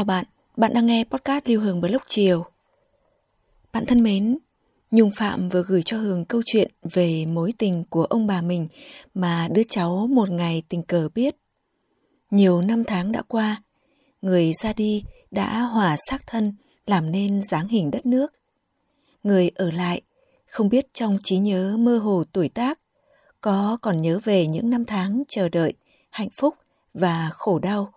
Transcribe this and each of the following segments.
Chào bạn, bạn đang nghe podcast Lưu Hương Blog chiều. Bạn thân mến, Nhung Phạm vừa gửi cho Hương câu chuyện về mối tình của ông bà mình mà đứa cháu một ngày tình cờ biết. Nhiều năm tháng đã qua, người ra đi đã hòa xác thân làm nên dáng hình đất nước. Người ở lại, không biết trong trí nhớ mơ hồ tuổi tác, có còn nhớ về những năm tháng chờ đợi, hạnh phúc và khổ đau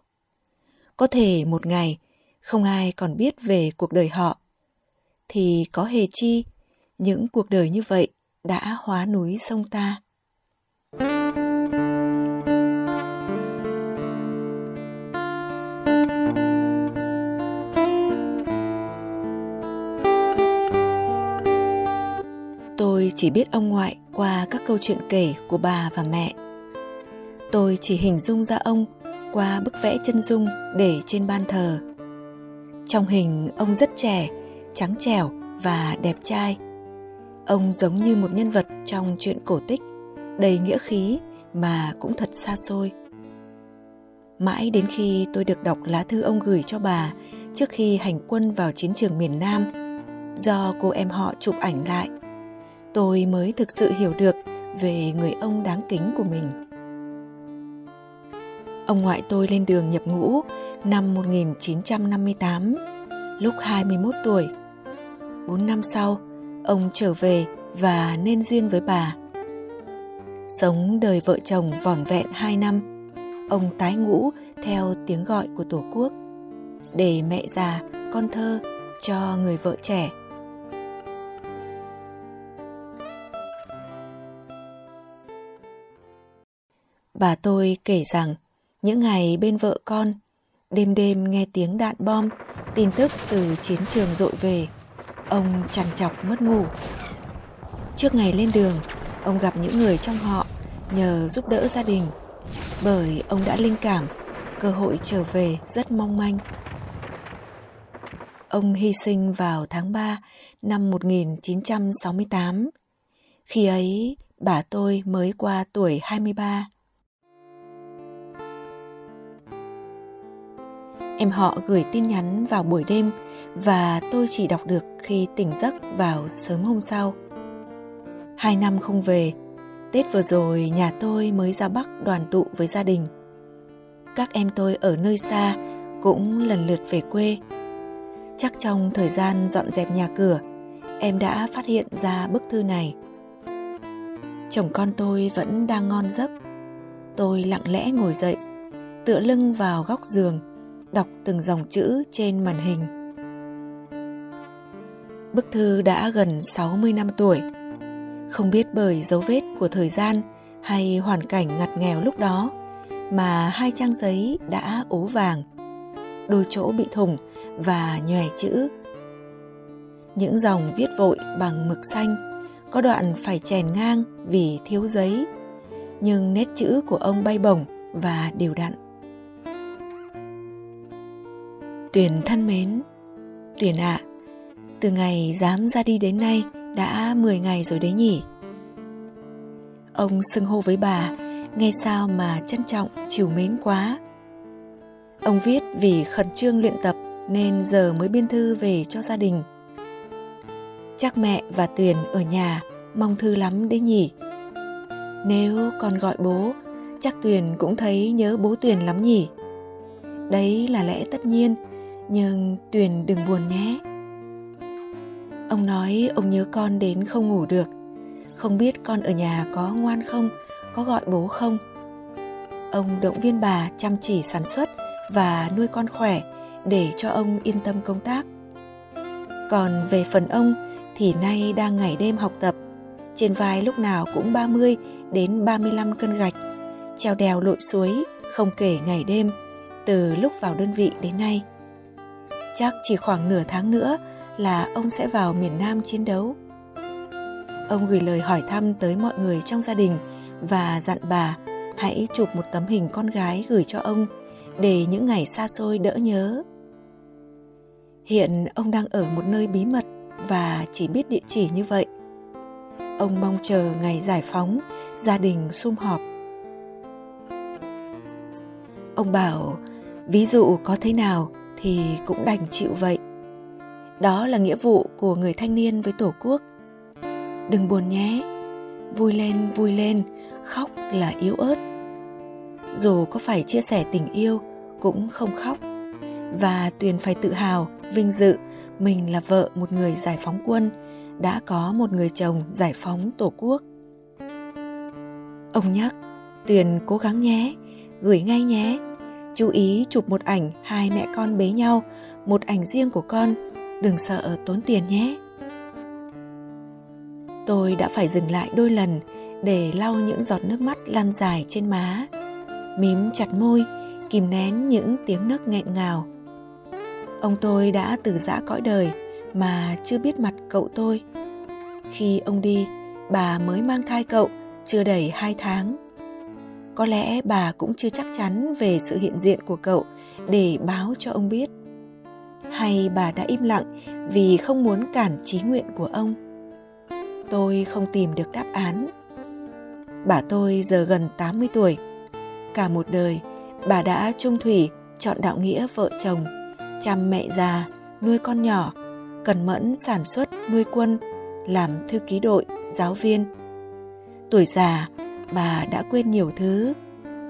có thể một ngày không ai còn biết về cuộc đời họ. Thì có hề chi, những cuộc đời như vậy đã hóa núi sông ta. Tôi chỉ biết ông ngoại qua các câu chuyện kể của bà và mẹ. Tôi chỉ hình dung ra ông qua bức vẽ chân dung để trên ban thờ. Trong hình ông rất trẻ, trắng trẻo và đẹp trai. Ông giống như một nhân vật trong truyện cổ tích, đầy nghĩa khí mà cũng thật xa xôi. Mãi đến khi tôi được đọc lá thư ông gửi cho bà trước khi hành quân vào chiến trường miền Nam, do cô em họ chụp ảnh lại, tôi mới thực sự hiểu được về người ông đáng kính của mình. Ông ngoại tôi lên đường nhập ngũ năm 1958, lúc 21 tuổi. Bốn năm sau, ông trở về và nên duyên với bà. Sống đời vợ chồng vỏn vẹn hai năm, ông tái ngũ theo tiếng gọi của Tổ quốc, để mẹ già, con thơ cho người vợ trẻ. Bà tôi kể rằng những ngày bên vợ con, đêm đêm nghe tiếng đạn bom, tin tức từ chiến trường dội về, ông chằn chọc mất ngủ. Trước ngày lên đường, ông gặp những người trong họ nhờ giúp đỡ gia đình, bởi ông đã linh cảm cơ hội trở về rất mong manh. Ông hy sinh vào tháng 3 năm 1968. Khi ấy, bà tôi mới qua tuổi 23. Em họ gửi tin nhắn vào buổi đêm và tôi chỉ đọc được khi tỉnh giấc vào sớm hôm sau. Hai năm không về, Tết vừa rồi nhà tôi mới ra Bắc đoàn tụ với gia đình. Các em tôi ở nơi xa cũng lần lượt về quê. Chắc trong thời gian dọn dẹp nhà cửa, em đã phát hiện ra bức thư này. Chồng con tôi vẫn đang ngon giấc. Tôi lặng lẽ ngồi dậy, tựa lưng vào góc giường đọc từng dòng chữ trên màn hình. Bức thư đã gần 60 năm tuổi. Không biết bởi dấu vết của thời gian hay hoàn cảnh ngặt nghèo lúc đó mà hai trang giấy đã ố vàng, đôi chỗ bị thủng và nhòe chữ. Những dòng viết vội bằng mực xanh, có đoạn phải chèn ngang vì thiếu giấy, nhưng nét chữ của ông bay bổng và đều đặn. Tuyền thân mến, Tuyền ạ, à, từ ngày dám ra đi đến nay đã 10 ngày rồi đấy nhỉ. Ông xưng hô với bà, nghe sao mà trân trọng, chiều mến quá. Ông viết vì khẩn trương luyện tập nên giờ mới biên thư về cho gia đình. Chắc mẹ và Tuyền ở nhà mong thư lắm đấy nhỉ. Nếu con gọi bố, chắc Tuyền cũng thấy nhớ bố Tuyền lắm nhỉ. Đấy là lẽ tất nhiên nhưng Tuyền đừng buồn nhé. Ông nói ông nhớ con đến không ngủ được, không biết con ở nhà có ngoan không, có gọi bố không. Ông động viên bà chăm chỉ sản xuất và nuôi con khỏe để cho ông yên tâm công tác. Còn về phần ông thì nay đang ngày đêm học tập trên vai lúc nào cũng 30 đến 35 cân gạch, treo đèo lội suối, không kể ngày đêm, từ lúc vào đơn vị đến nay. Chắc chỉ khoảng nửa tháng nữa là ông sẽ vào miền Nam chiến đấu. Ông gửi lời hỏi thăm tới mọi người trong gia đình và dặn bà hãy chụp một tấm hình con gái gửi cho ông để những ngày xa xôi đỡ nhớ. Hiện ông đang ở một nơi bí mật và chỉ biết địa chỉ như vậy. Ông mong chờ ngày giải phóng, gia đình sum họp. Ông bảo, ví dụ có thế nào thì cũng đành chịu vậy. Đó là nghĩa vụ của người thanh niên với Tổ quốc. Đừng buồn nhé, vui lên vui lên, khóc là yếu ớt. Dù có phải chia sẻ tình yêu cũng không khóc. Và Tuyền phải tự hào, vinh dự mình là vợ một người giải phóng quân, đã có một người chồng giải phóng Tổ quốc. Ông nhắc, Tuyền cố gắng nhé, gửi ngay nhé. Chú ý chụp một ảnh hai mẹ con bế nhau, một ảnh riêng của con, đừng sợ tốn tiền nhé. Tôi đã phải dừng lại đôi lần để lau những giọt nước mắt lăn dài trên má, mím chặt môi, kìm nén những tiếng nấc nghẹn ngào. Ông tôi đã từ giã cõi đời mà chưa biết mặt cậu tôi. Khi ông đi, bà mới mang thai cậu chưa đầy hai tháng. Có lẽ bà cũng chưa chắc chắn về sự hiện diện của cậu để báo cho ông biết. Hay bà đã im lặng vì không muốn cản trí nguyện của ông. Tôi không tìm được đáp án. Bà tôi giờ gần 80 tuổi. Cả một đời, bà đã trung thủy chọn đạo nghĩa vợ chồng, chăm mẹ già, nuôi con nhỏ, cần mẫn sản xuất nuôi quân, làm thư ký đội, giáo viên. Tuổi già, bà đã quên nhiều thứ,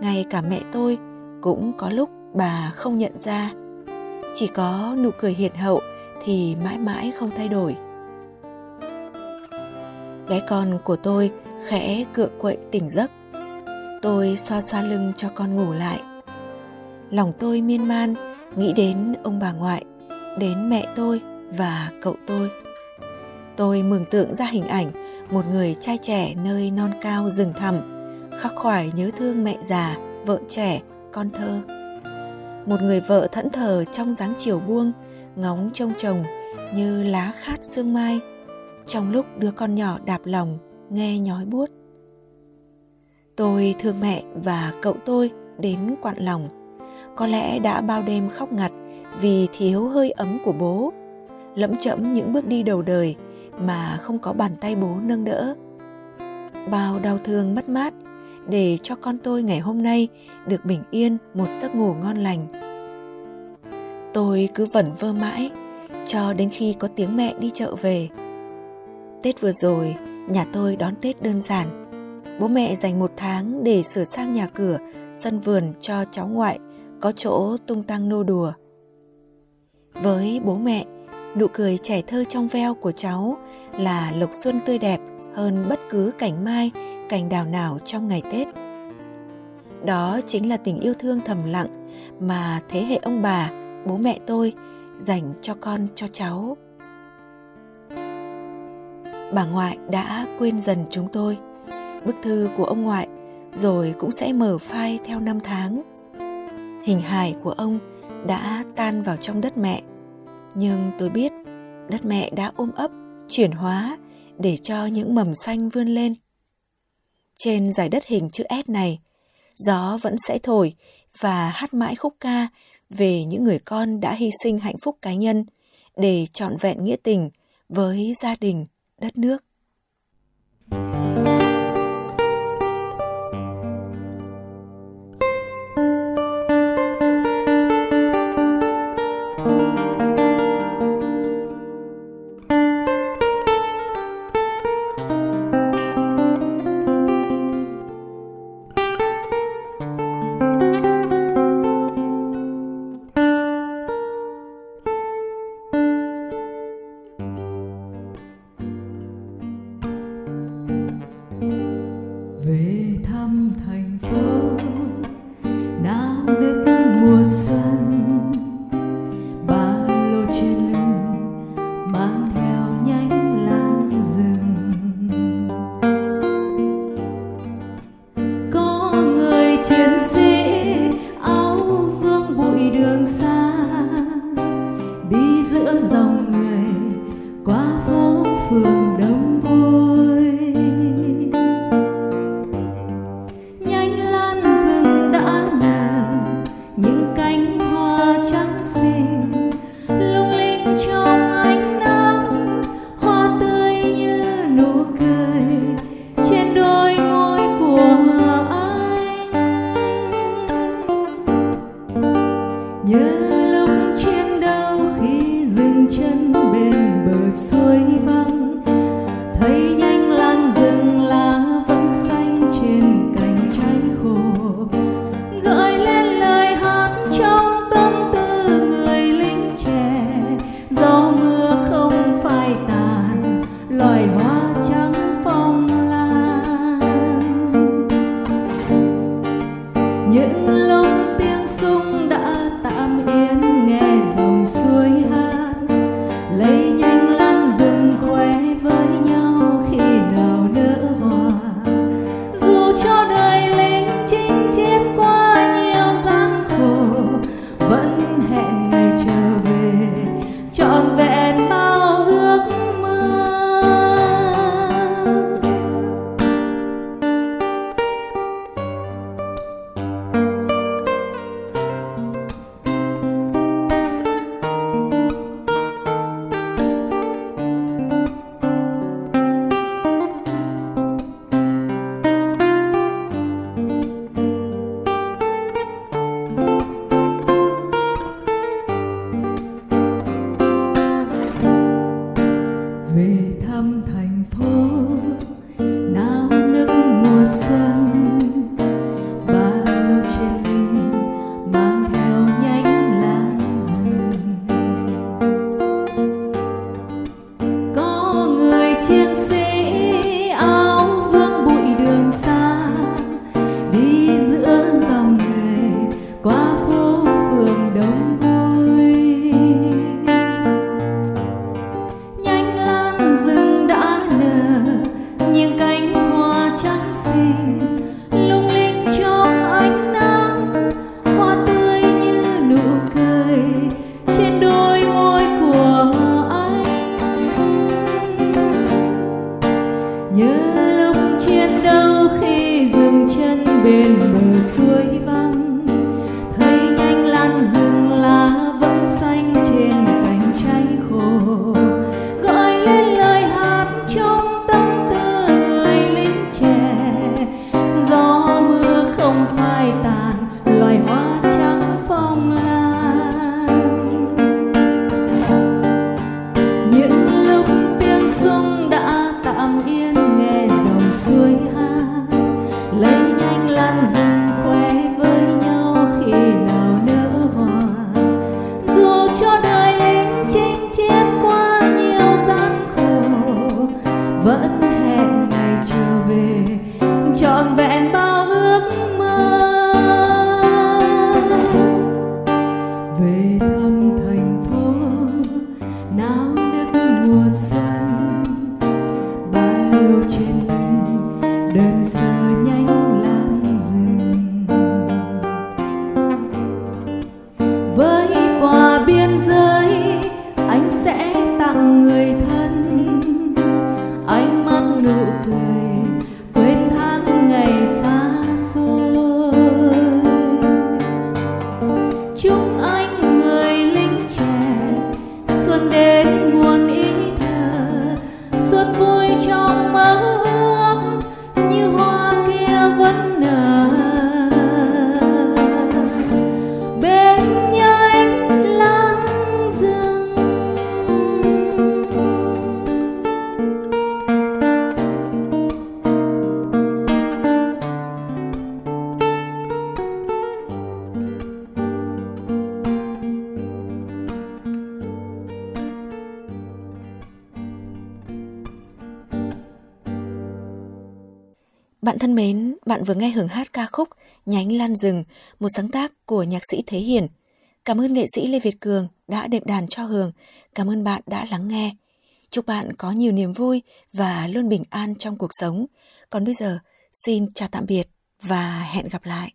ngay cả mẹ tôi cũng có lúc bà không nhận ra. Chỉ có nụ cười hiền hậu thì mãi mãi không thay đổi. Bé con của tôi khẽ cựa quậy tỉnh giấc. Tôi xoa xoa lưng cho con ngủ lại. Lòng tôi miên man nghĩ đến ông bà ngoại, đến mẹ tôi và cậu tôi. Tôi mường tượng ra hình ảnh một người trai trẻ nơi non cao rừng thẳm, khắc khoải nhớ thương mẹ già, vợ trẻ, con thơ. Một người vợ thẫn thờ trong dáng chiều buông, ngóng trông chồng như lá khát sương mai, trong lúc đứa con nhỏ đạp lòng nghe nhói buốt. Tôi thương mẹ và cậu tôi đến quặn lòng. Có lẽ đã bao đêm khóc ngặt vì thiếu hơi ấm của bố, lẫm chẫm những bước đi đầu đời mà không có bàn tay bố nâng đỡ. Bao đau thương mất mát để cho con tôi ngày hôm nay được bình yên một giấc ngủ ngon lành. Tôi cứ vẩn vơ mãi cho đến khi có tiếng mẹ đi chợ về. Tết vừa rồi, nhà tôi đón Tết đơn giản. Bố mẹ dành một tháng để sửa sang nhà cửa, sân vườn cho cháu ngoại, có chỗ tung tăng nô đùa. Với bố mẹ, nụ cười trẻ thơ trong veo của cháu là lộc xuân tươi đẹp hơn bất cứ cảnh mai, cành đào nào trong ngày Tết. Đó chính là tình yêu thương thầm lặng mà thế hệ ông bà, bố mẹ tôi dành cho con cho cháu. Bà ngoại đã quên dần chúng tôi. Bức thư của ông ngoại rồi cũng sẽ mở phai theo năm tháng. Hình hài của ông đã tan vào trong đất mẹ. Nhưng tôi biết đất mẹ đã ôm ấp, chuyển hóa để cho những mầm xanh vươn lên. Trên giải đất hình chữ S này, gió vẫn sẽ thổi và hát mãi khúc ca về những người con đã hy sinh hạnh phúc cá nhân để trọn vẹn nghĩa tình với gia đình, đất nước. was nhớ lúc chiến đấu khi dừng chân bên bờ suối. 我算 Bạn thân mến, bạn vừa nghe hưởng hát ca khúc Nhánh Lan Rừng, một sáng tác của nhạc sĩ Thế Hiển. Cảm ơn nghệ sĩ Lê Việt Cường đã đệm đàn cho Hường. Cảm ơn bạn đã lắng nghe. Chúc bạn có nhiều niềm vui và luôn bình an trong cuộc sống. Còn bây giờ, xin chào tạm biệt và hẹn gặp lại.